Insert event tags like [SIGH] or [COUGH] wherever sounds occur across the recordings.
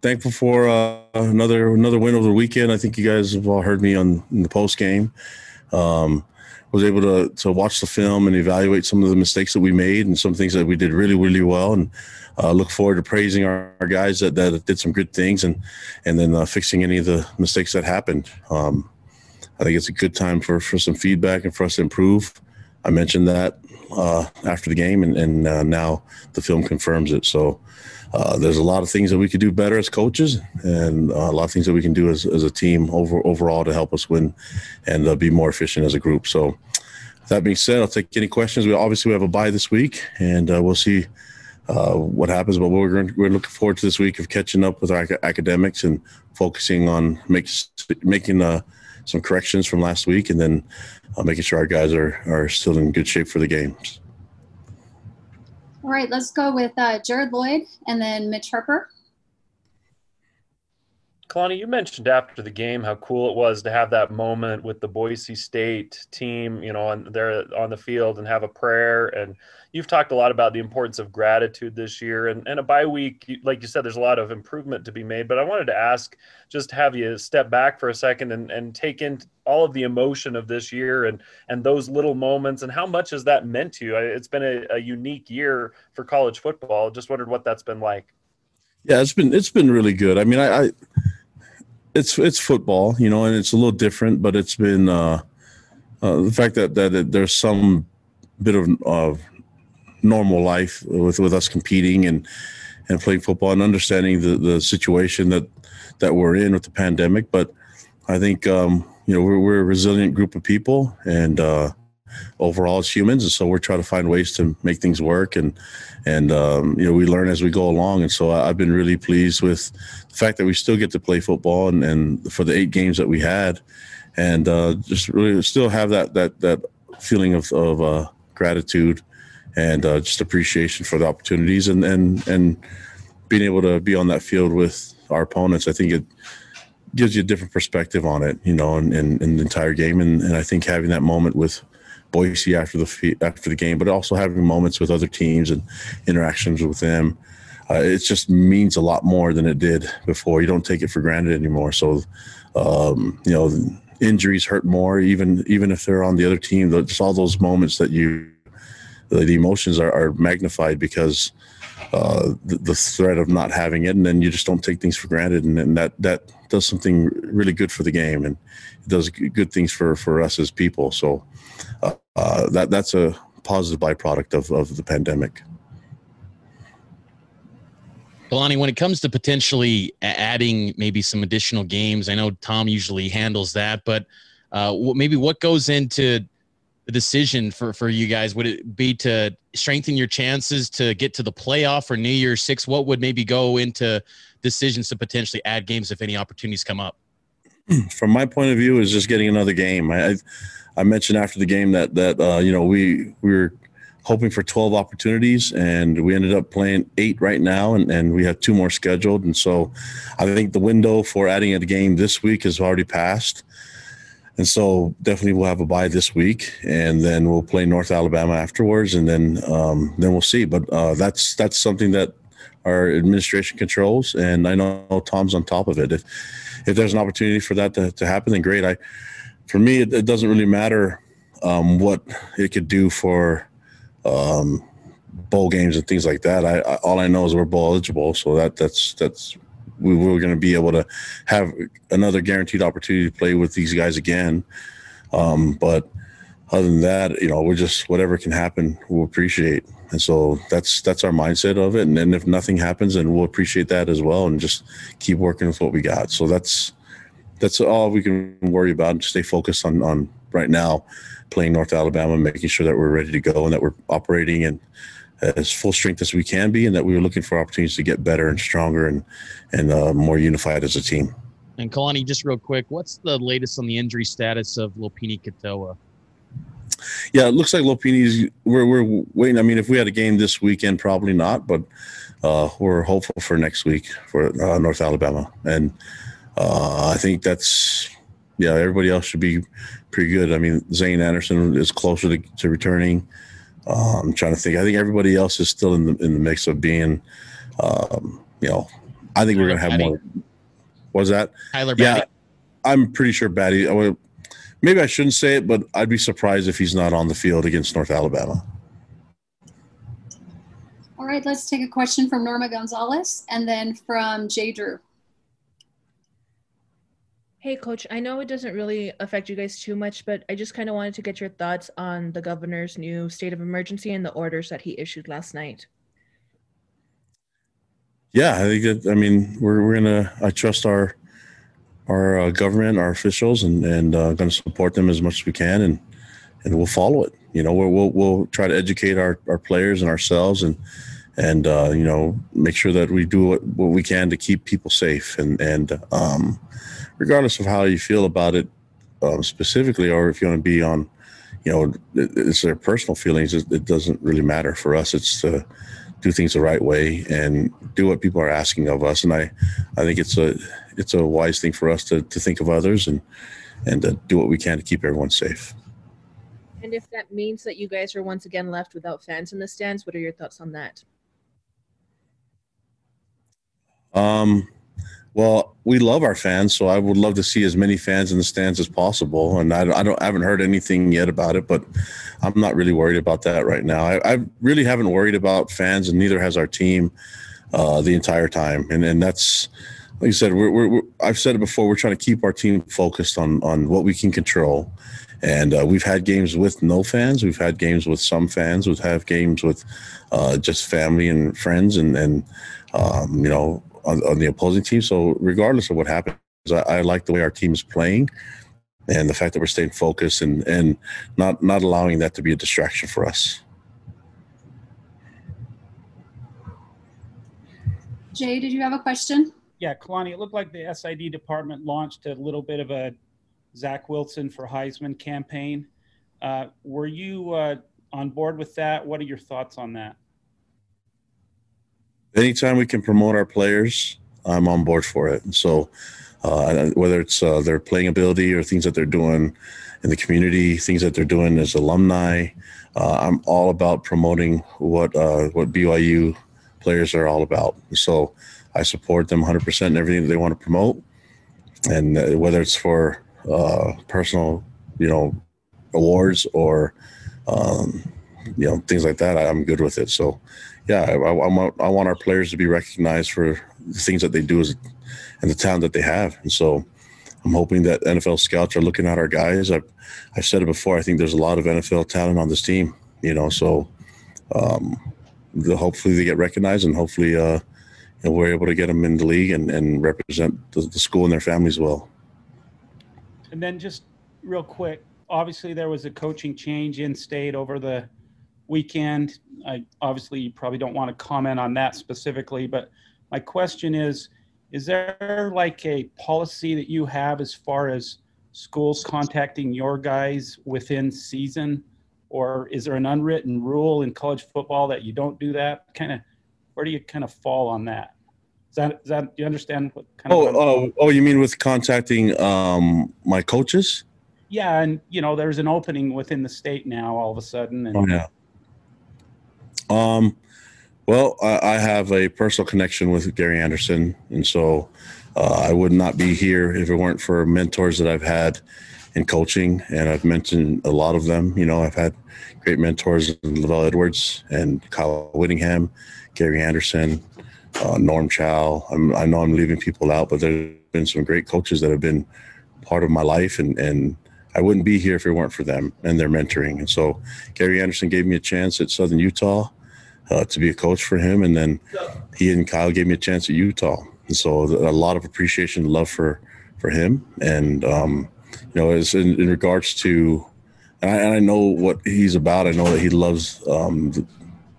thankful for uh, another another win over the weekend. I think you guys have all heard me on the post game. Um, was able to to watch the film and evaluate some of the mistakes that we made and some things that we did really really well and uh, look forward to praising our, our, guys that, that did some good things and and then uh, fixing any of the mistakes that happened. Um, I think it's a good time for for some feedback and for us to improve. I mentioned that uh, after the game, and, and uh, now the film confirms it. So uh, there's a lot of things that we could do better as coaches, and uh, a lot of things that we can do as, as a team over overall to help us win and uh, be more efficient as a group. So that being said, I'll take any questions. We obviously we have a bye this week, and uh, we'll see. what happens, but we're we're looking forward to this week of catching up with our academics and focusing on make, making some corrections from last week, and then uh, making sure our guys are are still in good shape for the games. All right, let's go with uh, Jared Lloyd and then Mitch Harper. Kalani, you mentioned after the game how cool it was to have that moment with the Boise State team, you know, and they're on the field and have a prayer. And you've talked a lot about the importance of gratitude this year. And, and a bye week, like you said, there's a lot of improvement to be made. But I wanted to ask, just have you step back for a second and, and take in all of the emotion of this year and and those little moments and how much has that meant to you? It's been a, a unique year for college football. Just wondered what that's been like. Yeah, it's been it's been really good. I mean, I, I it's it's football, you know, and it's a little different, but it's been uh, uh, the fact that that it, there's some bit of of normal life with with us competing and and playing football and understanding the the situation that that we're in with the pandemic. But I think um, you know we're, we're a resilient group of people, and uh, overall as humans, and so we're trying to find ways to make things work and and um, you know we learn as we go along. And so I've been really pleased with the fact that we still get to play football and, and for the eight games that we had, and uh, just really still have that that that feeling of of uh, gratitude and uh, just appreciation for the opportunities and and and being able to be on that field with our opponents. I think it gives you a different perspective on it, you know, and, and, and the entire game. And, and I think having that moment with Boise after the after the game, but also having moments with other teams and interactions with them. Uh, it just means a lot more than it did before. You don't take it for granted anymore. So, um, you know, injuries hurt more, even even if they're on the other team. Just all those moments that you, the, emotions are, are, magnified because uh, the, the, threat of not having it, and then you just don't take things for granted, and, and that that does something really good for the game, and it does good things for for us as people. So uh, that that's a positive byproduct of, of the pandemic. Kalani, when it comes to potentially adding maybe some additional games, I know Tom usually handles that, but uh, maybe what goes into the decision for, for you guys? Would it be to strengthen your chances to get to the playoff or New Year's Six? What would maybe go into decisions to potentially add games if any opportunities come up? [CLEARS THROAT] From my point of view, is just getting another game. I, I mentioned after the game that that uh, you know we we were hoping for 12 opportunities and we ended up playing eight right now and, and we have two more scheduled. And so i think the window for adding a game this week has already passed. And so definitely we'll have a bye this week and then we'll play north alabama afterwards and then um, then we'll see. But uh, that's that's something that our administration controls and i know tom's on top of it if if there's an opportunity for that to, to happen then great i for me, it, it doesn't really matter um, what it could do for um, bowl games and things like that. I, I, all I know is we're bowl eligible, so that that's that's we were going to be able to have another guaranteed opportunity to play with these guys again. Um, but other than that, you know, we're just whatever can happen, we'll appreciate. And so that's that's our mindset of it. And then if nothing happens, then we'll appreciate that as well, and just keep working with what we got. So that's that's all we can worry about and stay focused on on right now playing North Alabama, making sure that we're ready to go and that we're operating and as full strength as we can be, and that we were looking for opportunities to get better and stronger and and uh, more unified as a team. And Kalani, just real quick, what's the latest on the injury status of Lopini Katoa? Yeah, it looks like Lopini's. We're we're waiting. I mean, if we had a game this weekend, probably not, but uh, we're hopeful for next week for uh, North Alabama and uh, I think that's yeah. Everybody else should be pretty good. I mean, Zane Anderson is closer to, to returning. Uh, I'm trying to think. I think everybody else is still in the in the mix of being, um, you know, I think we're going to have Batty. more. Was that? Tyler Yeah, I'm pretty sure Batty. I would- Maybe I shouldn't say it, but I'd be surprised if he's not on the field against North Alabama. All right, let's take a question from Norma Gonzalez and then from Jay Drew. Hey, coach, I know it doesn't really affect you guys too much, but I just kind of wanted to get your thoughts on the governor's new state of emergency and the orders that he issued last night. Yeah, I think that. I mean, we're we're gonna. I trust our our uh, government, our officials, and and uh, going to support them as much as we can, and and we'll follow it. You know, we'll we'll, we'll try to educate our, our players and ourselves, and and uh, you know make sure that we do what, what we can to keep people safe, and and um, regardless of how you feel about it um, specifically, or if you want to be on, you know, it, it's their personal feelings. It, it doesn't really matter for us. It's to do things the right way and do what people are asking of us. And I, I think it's a it's a wise thing for us to, to think of others and and to do what we can to keep everyone safe. And if that means that you guys are once again left without fans in the stands, what are your thoughts on that? Um, well, we love our fans, so I would love to see as many fans in the stands as possible. And I, I don't I haven't heard anything yet about it, but I'm not really worried about that right now. I, I really haven't worried about fans, and neither has our team uh, the entire time. And and that's like I said, we're, we're, we're I've said it before. We're trying to keep our team focused on on what we can control. And uh, we've had games with no fans. We've had games with some fans. We've had games with uh, just family and friends, and and um, you know on, on the opposing team. So regardless of what happens, I, I like the way our team is playing, and the fact that we're staying focused and and not not allowing that to be a distraction for us. Jay, did you have a question? Yeah, Kalani, it looked like the SID department launched a little bit of a Zach Wilson for Heisman campaign. Uh, were you uh, on board with that? What are your thoughts on that? Anytime we can promote our players, I'm on board for it. And so, uh, whether it's uh, their playing ability or things that they're doing in the community, things that they're doing as alumni, uh, I'm all about promoting what uh, what BYU players are all about. So, I support them 100% in everything that they want to promote, and uh, whether it's for uh, personal, you know, awards or um, you know things like that, I'm good with it. So yeah, I, I, want I want our players to be recognized for the things that they do as, and the talent that they have. And so I'm hoping that NFL scouts are looking at our guys. I've, I've said it before. I think there's a lot of NFL talent on this team, you know, so um, the, hopefully they get recognized and hopefully uh, we're able to get them in the league and, and represent the, the school and their families well. And then just real quick, obviously there was a coaching change in state over the weekend. I obviously you probably don't want to comment on that specifically, but my question is is there like a policy that you have as far as schools contacting your guys within season or is there an unwritten rule in college football that you don't do that? Kind of where do you kind of fall on that? Is that is that do you understand what kind Oh, of oh, oh, you mean with contacting um, my coaches? yeah, and you know, there's an opening within the state now all of a sudden and Oh yeah. Um, well, I, I have a personal connection with Gary Anderson, and so uh, I would not be here if it weren't for mentors that I've had in coaching, and I've mentioned a lot of them. You know, I've had great mentors, LaVell Edwards and Kyle Whittingham, Gary Anderson, uh, Norm Chow. I'm, I know I'm leaving people out, but there's been some great coaches that have been part of my life, and and I wouldn't be here if it weren't for them and their mentoring. And so Gary Anderson gave me a chance at Southern Utah uh, to be a coach for him, and then he and Kyle gave me a chance at Utah. And so a lot of appreciation, and love for for him, and um, you know, as in, in regards to, and I, and I, know what he's about. I know that he loves, um, you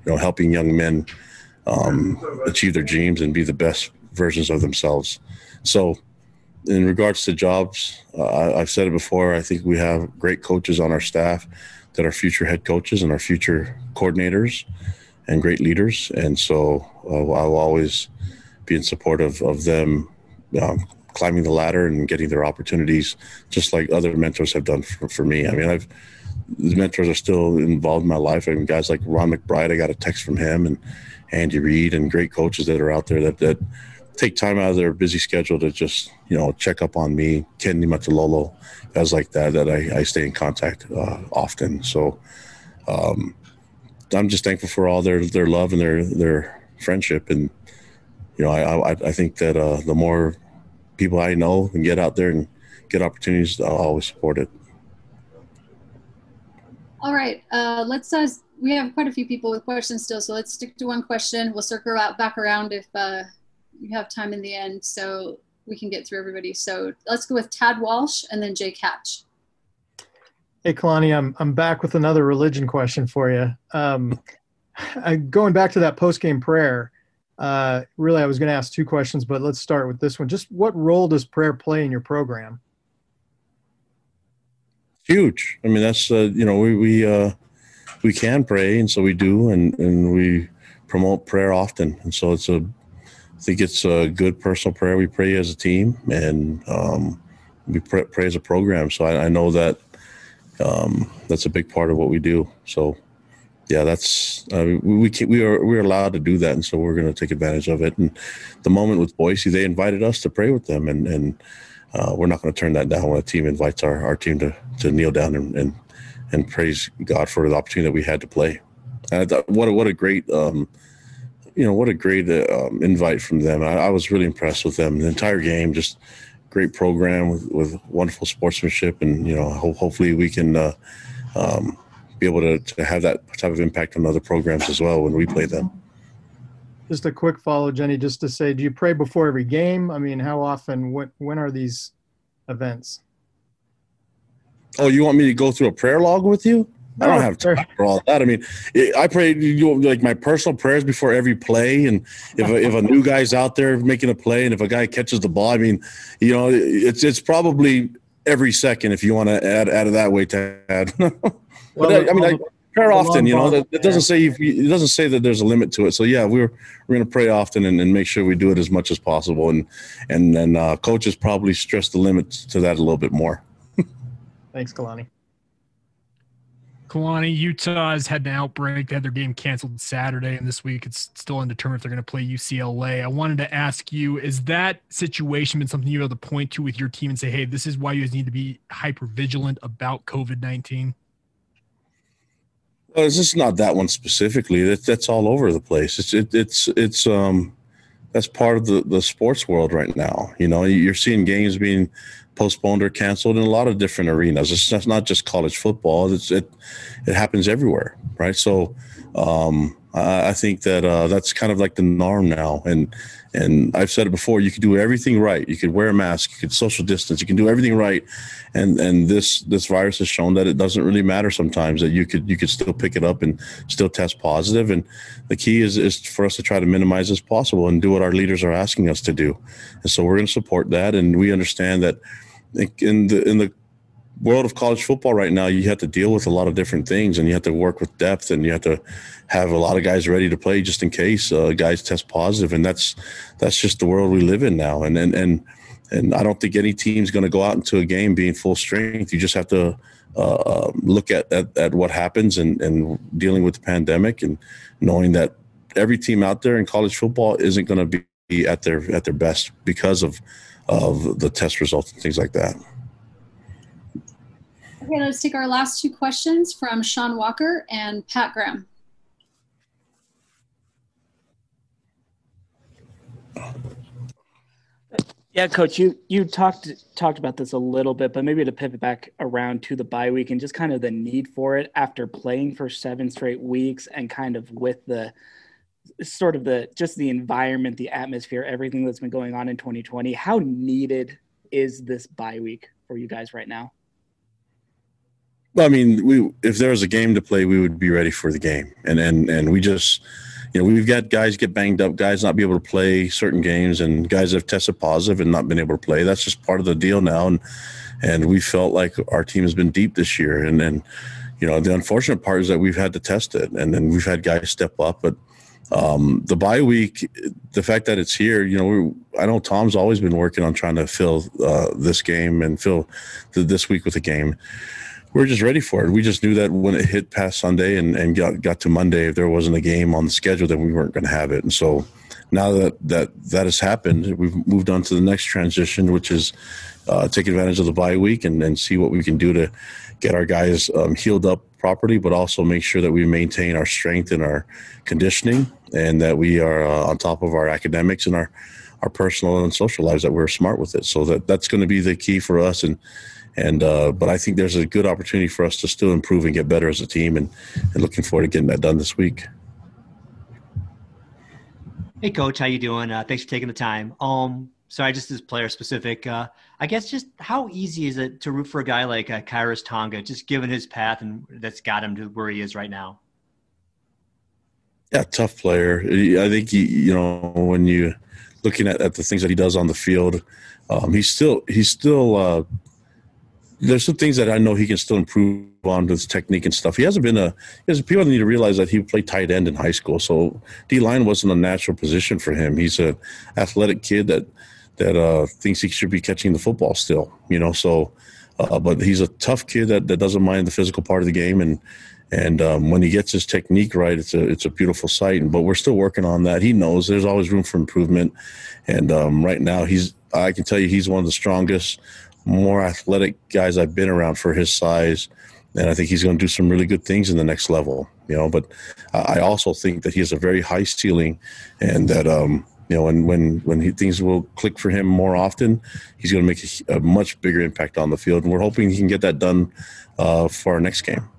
know, helping young men um, achieve their dreams and be the best versions of themselves. So in regards to jobs, uh, I've said it before. I think we have great coaches on our staff that are future head coaches and our future coordinators and great leaders. And so uh, I'll always be in support of, of them um, climbing the ladder and getting their opportunities, just like other mentors have done for, for me. I mean, I've the mentors are still involved in my life. I mean, guys like Ron McBride, I got a text from him, and Andy Reid, and great coaches that are out there that that take time out of their busy schedule to just you know check up on me, Ken Niumatalolo, guys like that that I, I stay in contact uh, often. So um, I'm just thankful for all their their love and their their friendship, and you know I I, I think that uh, the more people I know and get out there and get opportunities, I'll always support it. All right, uh, let's. Uh, we have quite a few people with questions still, so let's stick to one question. We'll circle out back around if uh, have time in the end, so we can get through everybody. So let's go with Tad Walsh and then Jay Catch. Hey, Kalani, I'm I'm back with another religion question for you. Um, I, going back to that post game prayer. Uh, really, I was going to ask two questions, but let's start with this one. Just what role does prayer play in your program? Huge. I mean, that's uh, you know we we uh, we can pray, and so we do, and and we promote prayer often, and so it's a I think it's a good personal prayer. We pray as a team, and um, we pray, pray, as a program. So I, I know that um, that's a big part of what we do. So yeah, that's we we, can, we are we're allowed to do that, and so we're going to take advantage of it. And the moment with Boise, they invited us to pray with them, and and uh, we're not going to turn that down when a team invites our, our team to to kneel down and, and and praise God for the opportunity that we had to play. And thought, what a, what a great um, you know what a great uh, um, invite from them. I, I, was really impressed with them the entire game. Just great program with, with wonderful sportsmanship, and you know ho- hopefully we can uh, um, be able to, to have that type of impact on other programs as well when we play them. Just a quick follow, Jenny, just to say, do you pray before every game? I mean, how often? When when are these events? Oh, you want me to go through a prayer log with you? I don't have time for all that. I mean, I pray you know, like my personal prayers before every play, and if a, if a new guy's out there making a play, and if a guy catches the ball, I mean, you know, it's it's probably every second if you want to add add it that way, Tad. [LAUGHS] but well, I, I mean, I, prayer often. You know, it doesn't say it doesn't say that there's a limit to it. So yeah, we're we're going to pray often and, and, make sure we do it as much as possible. And and then uh, coaches probably stress the limits to that a little bit more. [LAUGHS] Thanks, Kalani. Kalani, Utah's had an outbreak. They had their game canceled Saturday, and this week it's still undetermined if they're going to play UCLA. I wanted to ask you: Is that situation been something you're able to point to with your team and say, "Hey, this is why you guys need to be hyper vigilant about COVID 19 Well, it's just not that one specifically. That that's all over the place. It's it, it's it's um that's part of the the sports world right now. You know, you're seeing games being postponed or canceled in a lot of different arenas. It's not just college football. It's, it it happens everywhere, right? So um, I, I, think that uh, that's kind of like the norm now. And and I've said it before. You can do everything right. You can wear a mask. You can social distance. You can do everything right. And and this this virus has shown that it doesn't really matter sometimes. That you could you could still pick it up and still test positive. And the key is is for us to try to minimize as possible and do what our leaders are asking us to do. And so we're going to support that. And we understand that in the in the world of college football right now, you have to deal with a lot of different things, and you have to work with depth, and you have to have a lot of guys ready to play just in case uh, guys test positive, and that's that's just the world we live in now. And and and and I don't think any team's going to go out into a game being full strength. You just have to uh, uh, look at, at at what happens and and dealing with the pandemic and knowing that every team out there in college football isn't going to be at their at their best because of of the test results and things like that. Okay, let's take our last two questions from Sean Walker and Pat Graham. Yeah, coach, you you talked talked about this a little bit, but maybe to pivot back around to the bye week and just kind of the need for it after playing for seven straight weeks and kind of with the sort of the just the environment, the atmosphere, everything that's been going on in 2020. How needed is this bye week for you guys right now? Well, I mean, we if there was a game to play, we would be ready for the game, and and and we just, you know, we've got guys get banged up, guys not be able to play certain games, and guys have tested positive and not been able to play. That's just part of the deal now, and and we felt like our team has been deep this year, and and you know, the unfortunate part is that we've had to test it, and then we've had guys step up, but um, the bye week, the fact that it's here, you know, we, I know Tom's always been working on trying to fill uh, this game and fill the, this week with a game. We're just ready for it. We just knew that when it hit past Sunday and, and got, got to Monday, if there wasn't a game on the schedule, then we weren't going to have it. And so now that that that has happened, we've moved on to the next transition, which is uh, take advantage of the bye week and, and see what we can do to get our guys um, healed up properly, but also make sure that we maintain our strength and our conditioning, and that we are uh, on top of our academics and our our personal and social lives that we're smart with it. So that that's going to be the key for us. And and uh, but I think there's a good opportunity for us to still improve and get better as a team. And and looking forward to getting that done this week. Hey, coach, how you doing? Uh, thanks for taking the time. Um, sorry, just as player specific, uh, I guess just how easy is it to root for a guy like uh, Khyiris Tonga, just given his path and that's got him to where he is right now? Yeah, tough player. I think he, you know when you looking at, at the things that he does on the field, um, he's still he's still uh, there's some things that I know he can still improve on his technique and stuff. He hasn't been a. Has, people need to realize that he played tight end in high school, so D line wasn't a natural position for him. He's an athletic kid that that uh, thinks he should be catching the football still. You know, so uh, but he's a tough kid that, that doesn't mind the physical part of the game and. And um, when he gets his technique right, it's a it's a beautiful sight. But we're still working on that. He knows there's always room for improvement. And um, right now, he's I can tell you he's one of the strongest, more athletic guys I've been around for his size, and I think he's going to do some really good things in the next level. You know, but I also think that he has a very high ceiling, and that um, you know, when when when he, things will click for him more often, he's going to make a, a, much bigger impact on the field, and we're hoping he can get that done uh, for our next game.